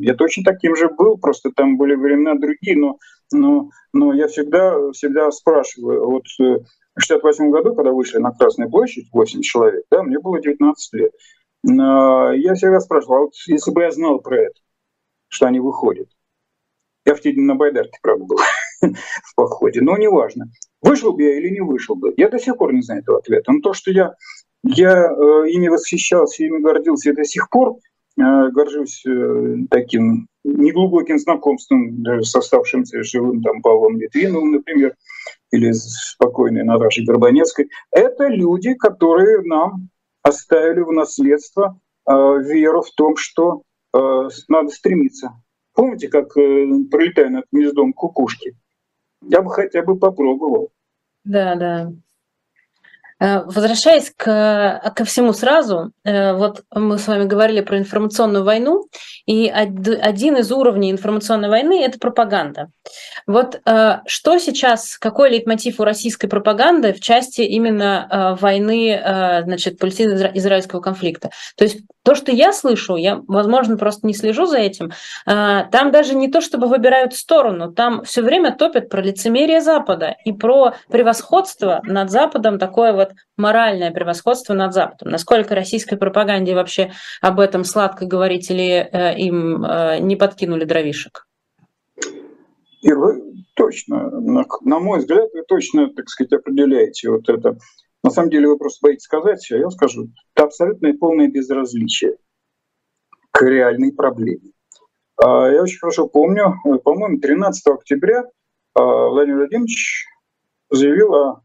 я точно таким же был, просто там были времена другие, но, но, но я всегда, всегда спрашиваю, вот э, в 68 году, когда вышли на Красную площадь, 8 человек, да, мне было 19 лет. Я всегда спрашивал, а вот если бы я знал про это, что они выходят. Я в те дни на Байдарке, правда, был *laughs* в походе, но неважно. Вышел бы я или не вышел бы, я до сих пор не знаю этого ответа. Но то, что я, я э, ими восхищался, ими гордился, и до сих пор э, горжусь э, таким неглубоким знакомством даже с оставшимся живым там Павлом Литвиновым, например, или спокойной Наташей Горбанецкой. Это люди, которые нам оставили в наследство э, веру в том, что э, надо стремиться. Помните, как э, пролетая над гнездом кукушки? Я бы хотя бы попробовал. Да, да. Э, возвращаясь к, ко всему сразу, э, вот мы с вами говорили про информационную войну, и один из уровней информационной войны – это пропаганда. Вот э, что сейчас, какой лейтмотив у российской пропаганды в части именно войны, значит, палестино-израильского конфликта? То есть то, что я слышу, я, возможно, просто не слежу за этим, там даже не то, чтобы выбирают сторону, там все время топят про лицемерие Запада и про превосходство над Западом, такое вот моральное превосходство над Западом. Насколько российской пропаганде вообще об этом сладко говорить или э, им э, не подкинули дровишек? Ир, вы точно, на, на мой взгляд, вы точно, так сказать, определяете вот это. На самом деле вы просто боитесь сказать, а я скажу, это абсолютное и полное безразличие к реальной проблеме. А, я очень хорошо помню, э, по-моему, 13 октября а, Владимир Владимирович заявил о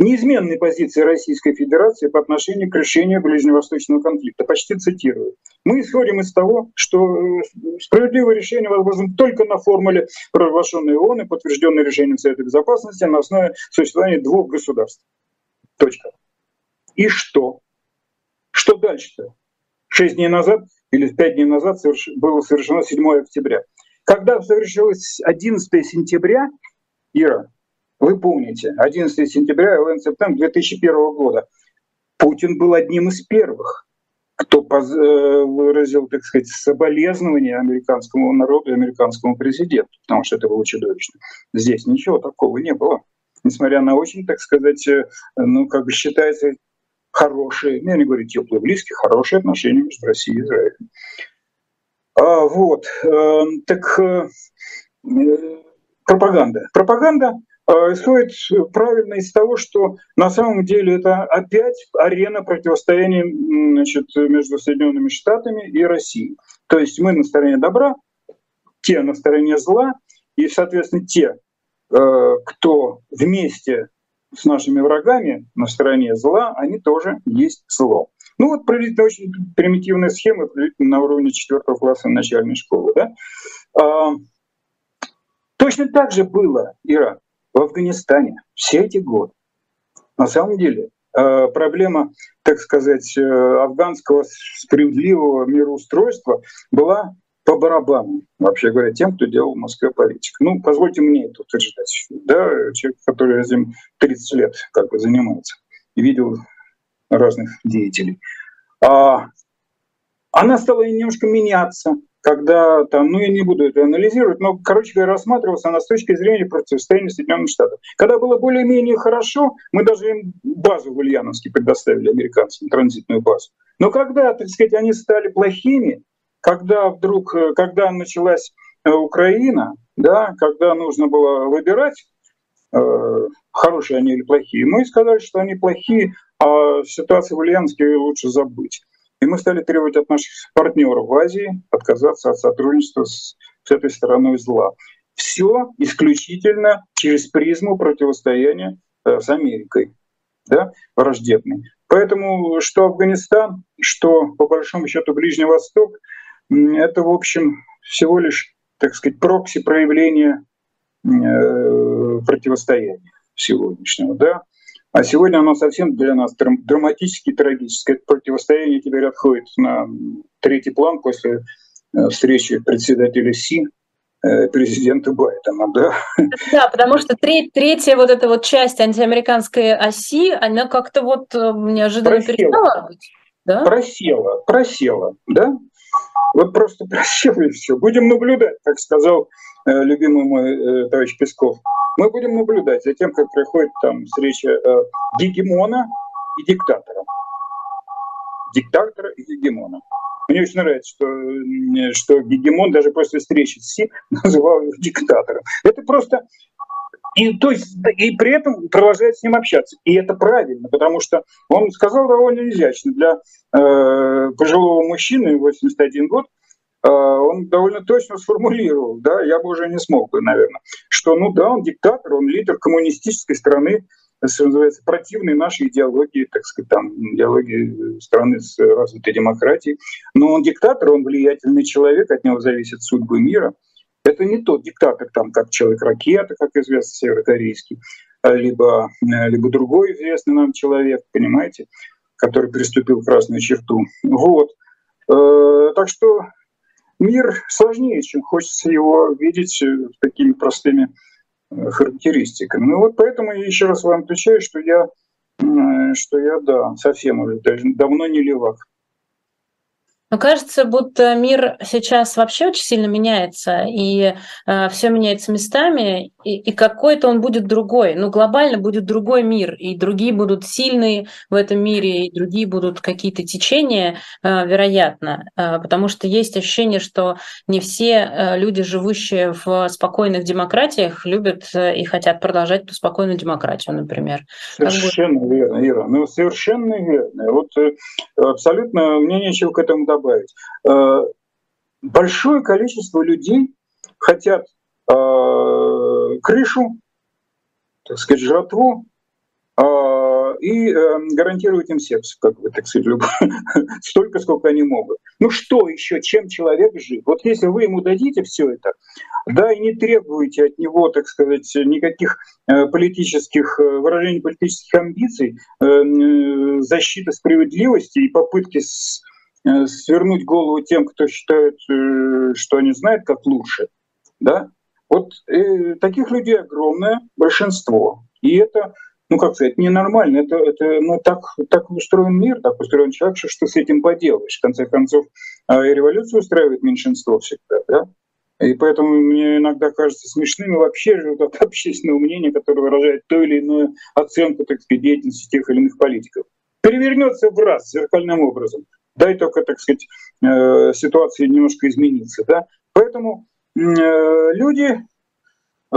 неизменной позиции Российской Федерации по отношению к решению ближневосточного конфликта. Почти цитирую. Мы исходим из того, что э, справедливое решение возможно только на формуле, провозглашенной ООН и подтвержденной решением Совета Безопасности на основе существования двух государств. Точка. И что? Что дальше-то? Шесть дней назад или пять дней назад было совершено 7 октября. Когда совершилось 11 сентября, Ира, вы помните, 11 сентября и 11 сентября 2001 года. Путин был одним из первых, кто э, выразил, так сказать, соболезнования американскому народу и американскому президенту, потому что это было чудовищно. Здесь ничего такого не было. Несмотря на очень, так сказать, э, ну, как бы считается, хорошие, ну, я не говорю теплые, близкие, хорошие отношения между Россией и Израилем. А, вот, э, так пропаганда. Пропаганда исходит правильно из того, что на самом деле это опять арена противостояния значит, между Соединенными Штатами и Россией. То есть мы на стороне добра, те на стороне зла, и, соответственно, те, э, кто вместе с нашими врагами на стороне зла, они тоже есть зло. Ну вот приблизительно очень примитивная схема на уровне четвертого класса начальной школы. Да? А, точно так же было, Ира, в Афганистане все эти годы. На самом деле э, проблема, так сказать, э, афганского справедливого мироустройства была по барабану, вообще говоря, тем, кто делал в Москве политику. Ну, позвольте мне это утверждать. Да, человек, который этим 30 лет как бы занимается видел разных деятелей. А она стала немножко меняться когда там, ну я не буду это анализировать, но, короче говоря, рассматривался она с точки зрения противостояния Соединенных Штатов. Когда было более-менее хорошо, мы даже им базу в Ульяновске предоставили американцам, транзитную базу. Но когда, так сказать, они стали плохими, когда вдруг, э, когда началась э, Украина, да, когда нужно было выбирать, э, хорошие они или плохие, мы сказали, что они плохие, а ситуацию в Ульяновске лучше забыть. И мы стали требовать от наших партнеров в Азии отказаться от сотрудничества с, с этой стороной зла. Все исключительно через призму противостояния э, с Америкой, да, враждебной. Поэтому что Афганистан, что по большому счету Ближний Восток, это, в общем, всего лишь, так сказать, прокси проявления э, противостояния сегодняшнего. Да? А сегодня оно совсем для нас драматически трагическое. Это противостояние теперь отходит на третий план после э, встречи председателя СИ э, президента Байдена, да? Да, потому что третья вот эта вот часть антиамериканской оси, она как-то вот э, неожиданно просела. перестала быть. Да? Просела, просела, да? Вот просто просела и все. Будем наблюдать, как сказал любимый мой товарищ Песков мы будем наблюдать за тем, как проходит там встреча э, гегемона и диктатора. Диктатора и гегемона. Мне очень нравится, что, что гегемон даже после встречи с Си *laughs* называл его диктатором. Это просто и, то есть, и при этом продолжает с ним общаться. И это правильно, потому что он сказал довольно изящно для э, пожилого мужчины, 81 год, он довольно точно сформулировал, да, я бы уже не смог бы, наверное, что, ну да, он диктатор, он лидер коммунистической страны, что называется, противной нашей идеологии, так сказать, там, идеологии страны с развитой демократией. Но он диктатор, он влиятельный человек, от него зависит судьбы мира. Это не тот диктатор, там, как человек-ракета, как известно, северокорейский. либо, либо другой известный нам человек, понимаете, который приступил красную черту. Вот. Так что мир сложнее, чем хочется его видеть такими простыми характеристиками. Ну вот поэтому я еще раз вам отвечаю, что я, что я да, совсем уже даже давно не левак. Но кажется, будто мир сейчас вообще очень сильно меняется, и э, все меняется местами, и, и какой-то он будет другой. Ну, глобально будет другой мир, и другие будут сильные в этом мире, и другие будут какие-то течения, э, вероятно, э, потому что есть ощущение, что не все э, люди, живущие в спокойных демократиях, любят и хотят продолжать эту спокойную демократию, например. Совершенно верно, Ира. Ну, совершенно верно. Вот абсолютно мне нечего к этому добавить большое количество людей хотят э, крышу, так сказать, жратву, э, и гарантируют им секс, как бы, так сказать, *laughs* столько, сколько они могут. Ну что еще, чем человек жив? Вот если вы ему дадите все это, да, и не требуете от него, так сказать, никаких политических выражений политических амбиций, защиты справедливости и попытки Э, свернуть голову тем, кто считает, э, что они знают, как лучше. Да? Вот э, таких людей огромное большинство. И это, ну как сказать, ненормально. Это, это ну, так, так устроен мир, так устроен человек, что, что с этим поделаешь. В конце концов, э, революцию устраивает меньшинство всегда. Да? И поэтому мне иногда кажется смешными вообще же вот это *laughs* общественное мнение, которое выражает то или иную оценку, так сказать, деятельности тех или иных политиков. Перевернется в раз зеркальным образом дай только, так сказать, э, ситуация немножко изменится. Да? Поэтому люди, э,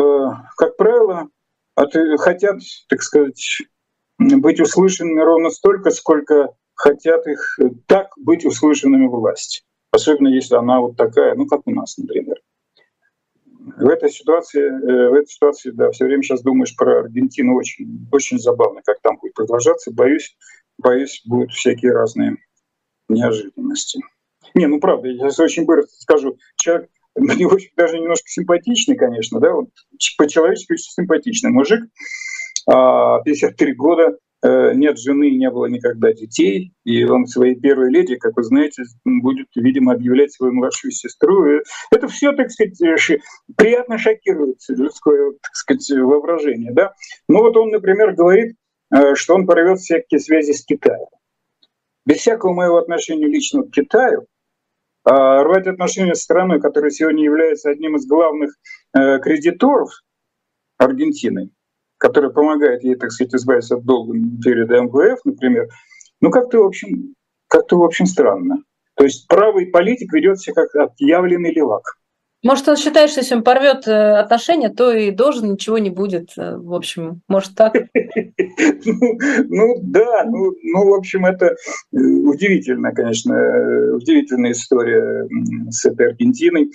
как правило, хотят, так сказать, быть услышанными ровно столько, сколько хотят их так быть услышанными власти. Особенно если она вот такая, ну как у нас, например. В этой ситуации, в этой ситуации, да, все время сейчас думаешь про Аргентину, очень, очень забавно, как там будет продолжаться. Боюсь, боюсь, будут всякие разные неожиданности. Не, ну правда, я сейчас очень быстро скажу, человек мне очень даже немножко симпатичный, конечно, да, вот, по-человечески очень симпатичный мужик, 53 а, года, э, нет жены, не было никогда детей, и он своей первой леди, как вы знаете, будет, видимо, объявлять свою младшую сестру. Это все, так сказать, приятно шокирует людское, так сказать, воображение, да. Ну вот он, например, говорит, э, что он порвет всякие связи с Китаем без всякого моего отношения лично к Китаю, рвать отношения с страной, которая сегодня является одним из главных э, кредиторов Аргентины, которая помогает ей, так сказать, избавиться от долга перед МВФ, например, ну как-то, в общем, как-то, в общем, странно. То есть правый политик ведет себя как отъявленный левак. Может, он считает, что если он порвет э, отношения, то и должен ничего не будет. Э, в общем, может так? *laughs* Ну, ну да, ну, ну, в общем, это э, удивительно, конечно, удивительная история с этой Аргентиной.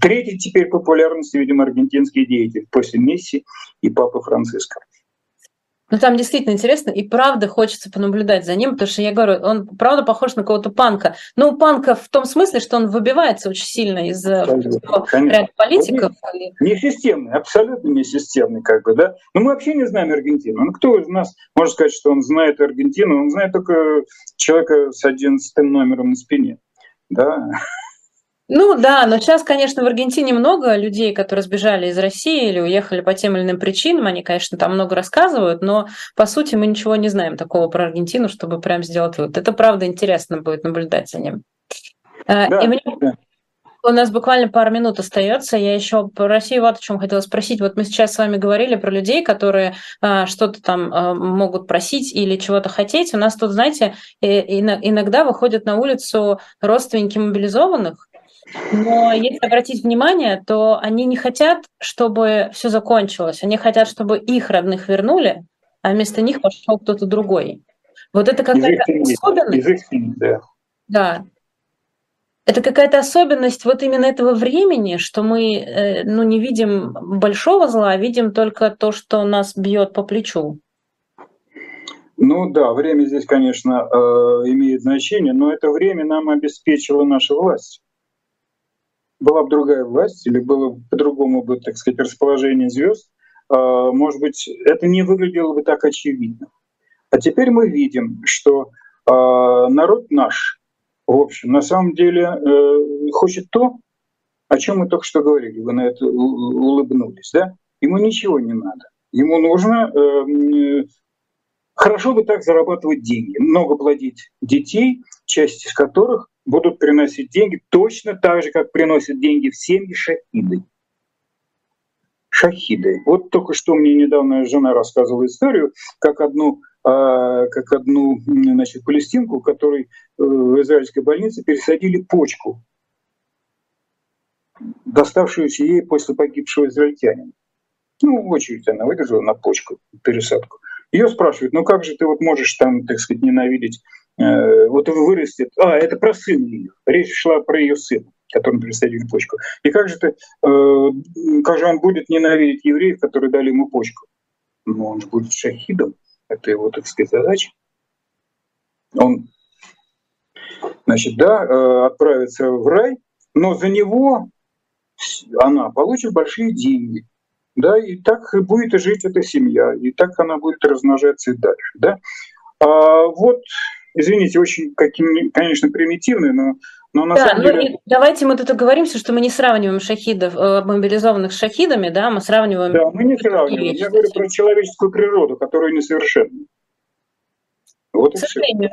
Третий теперь популярности, видимо, аргентинский деятель после Месси и Папы Франциска. Ну, там действительно интересно, и правда хочется понаблюдать за ним, потому что я говорю, он правда похож на кого-то панка. Ну, панка в том смысле, что он выбивается очень сильно из э, ряда политиков. Не системный, абсолютно не системный, как бы, да. Но мы вообще не знаем Аргентину. Ну, кто из нас может сказать, что он знает Аргентину? Он знает только человека с одиннадцатым номером на спине. Да. Ну да, но сейчас, конечно, в Аргентине много людей, которые сбежали из России или уехали по тем или иным причинам. Они, конечно, там много рассказывают, но по сути мы ничего не знаем такого про Аргентину, чтобы прям сделать вывод. Это правда интересно будет наблюдать за ним. Э, да, И мне... да. У нас буквально пару минут остается. Я еще про Россию вот о чем хотела спросить. Вот мы сейчас с вами говорили про людей, которые а, что-то там а, могут просить или чего-то хотеть. У нас тут, знаете, иногда выходят на улицу родственники мобилизованных, но если обратить внимание, то они не хотят, чтобы все закончилось. Они хотят, чтобы их родных вернули, а вместо них пошел кто-то другой. Вот это какая-то особенность. да. да. Это какая-то особенность вот именно этого времени, что мы э, ну, не видим большого зла, а видим только то, что нас бьет по плечу. Ну да, время здесь, конечно, э, имеет значение, но это время нам обеспечила наша власть была бы другая власть или было по-другому бы, так сказать, расположение звезд, может быть, это не выглядело бы так очевидно. А теперь мы видим, что народ наш, в общем, на самом деле э, хочет то, о чем мы только что говорили, вы на это улыбнулись, да? Ему ничего не надо. Ему нужно э, хорошо бы так зарабатывать деньги, много плодить детей, часть из которых будут приносить деньги точно так же, как приносят деньги в семьи шахиды. Шахиды. Вот только что мне недавно жена рассказывала историю, как одну а, как одну значит, палестинку, которой э, в израильской больнице пересадили почку, доставшуюся ей после погибшего израильтянина. Ну, очередь она выдержала на почку, пересадку. Ее спрашивают, ну как же ты вот можешь там, так сказать, ненавидеть, вот вырастет, а, это про сына ее, речь шла про ее сына, которому пересадили почку. И как же ты, э, как же он будет ненавидеть евреев, которые дали ему почку? Ну, он же будет шахидом, это его, так сказать, задача. Он, значит, да, э, отправится в рай, но за него она получит большие деньги. Да, и так будет жить эта семья, и так она будет размножаться и дальше. Да? А вот, извините, очень, конечно, примитивный, но но на да, самом ну деле... давайте мы тут оговоримся, что мы не сравниваем шахидов, э, мобилизованных с шахидами, да, мы сравниваем... Да, мы не сравниваем. Я говорю про человеческую природу, которая несовершенна. Вот к сожалению.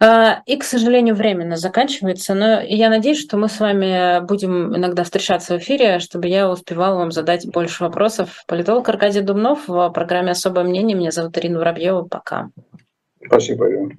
А, и, к сожалению, временно заканчивается, но я надеюсь, что мы с вами будем иногда встречаться в эфире, чтобы я успевала вам задать больше вопросов. Политолог Аркадий Думнов в программе «Особое мнение». Меня зовут Ирина Воробьева. Пока. Спасибо, Иван.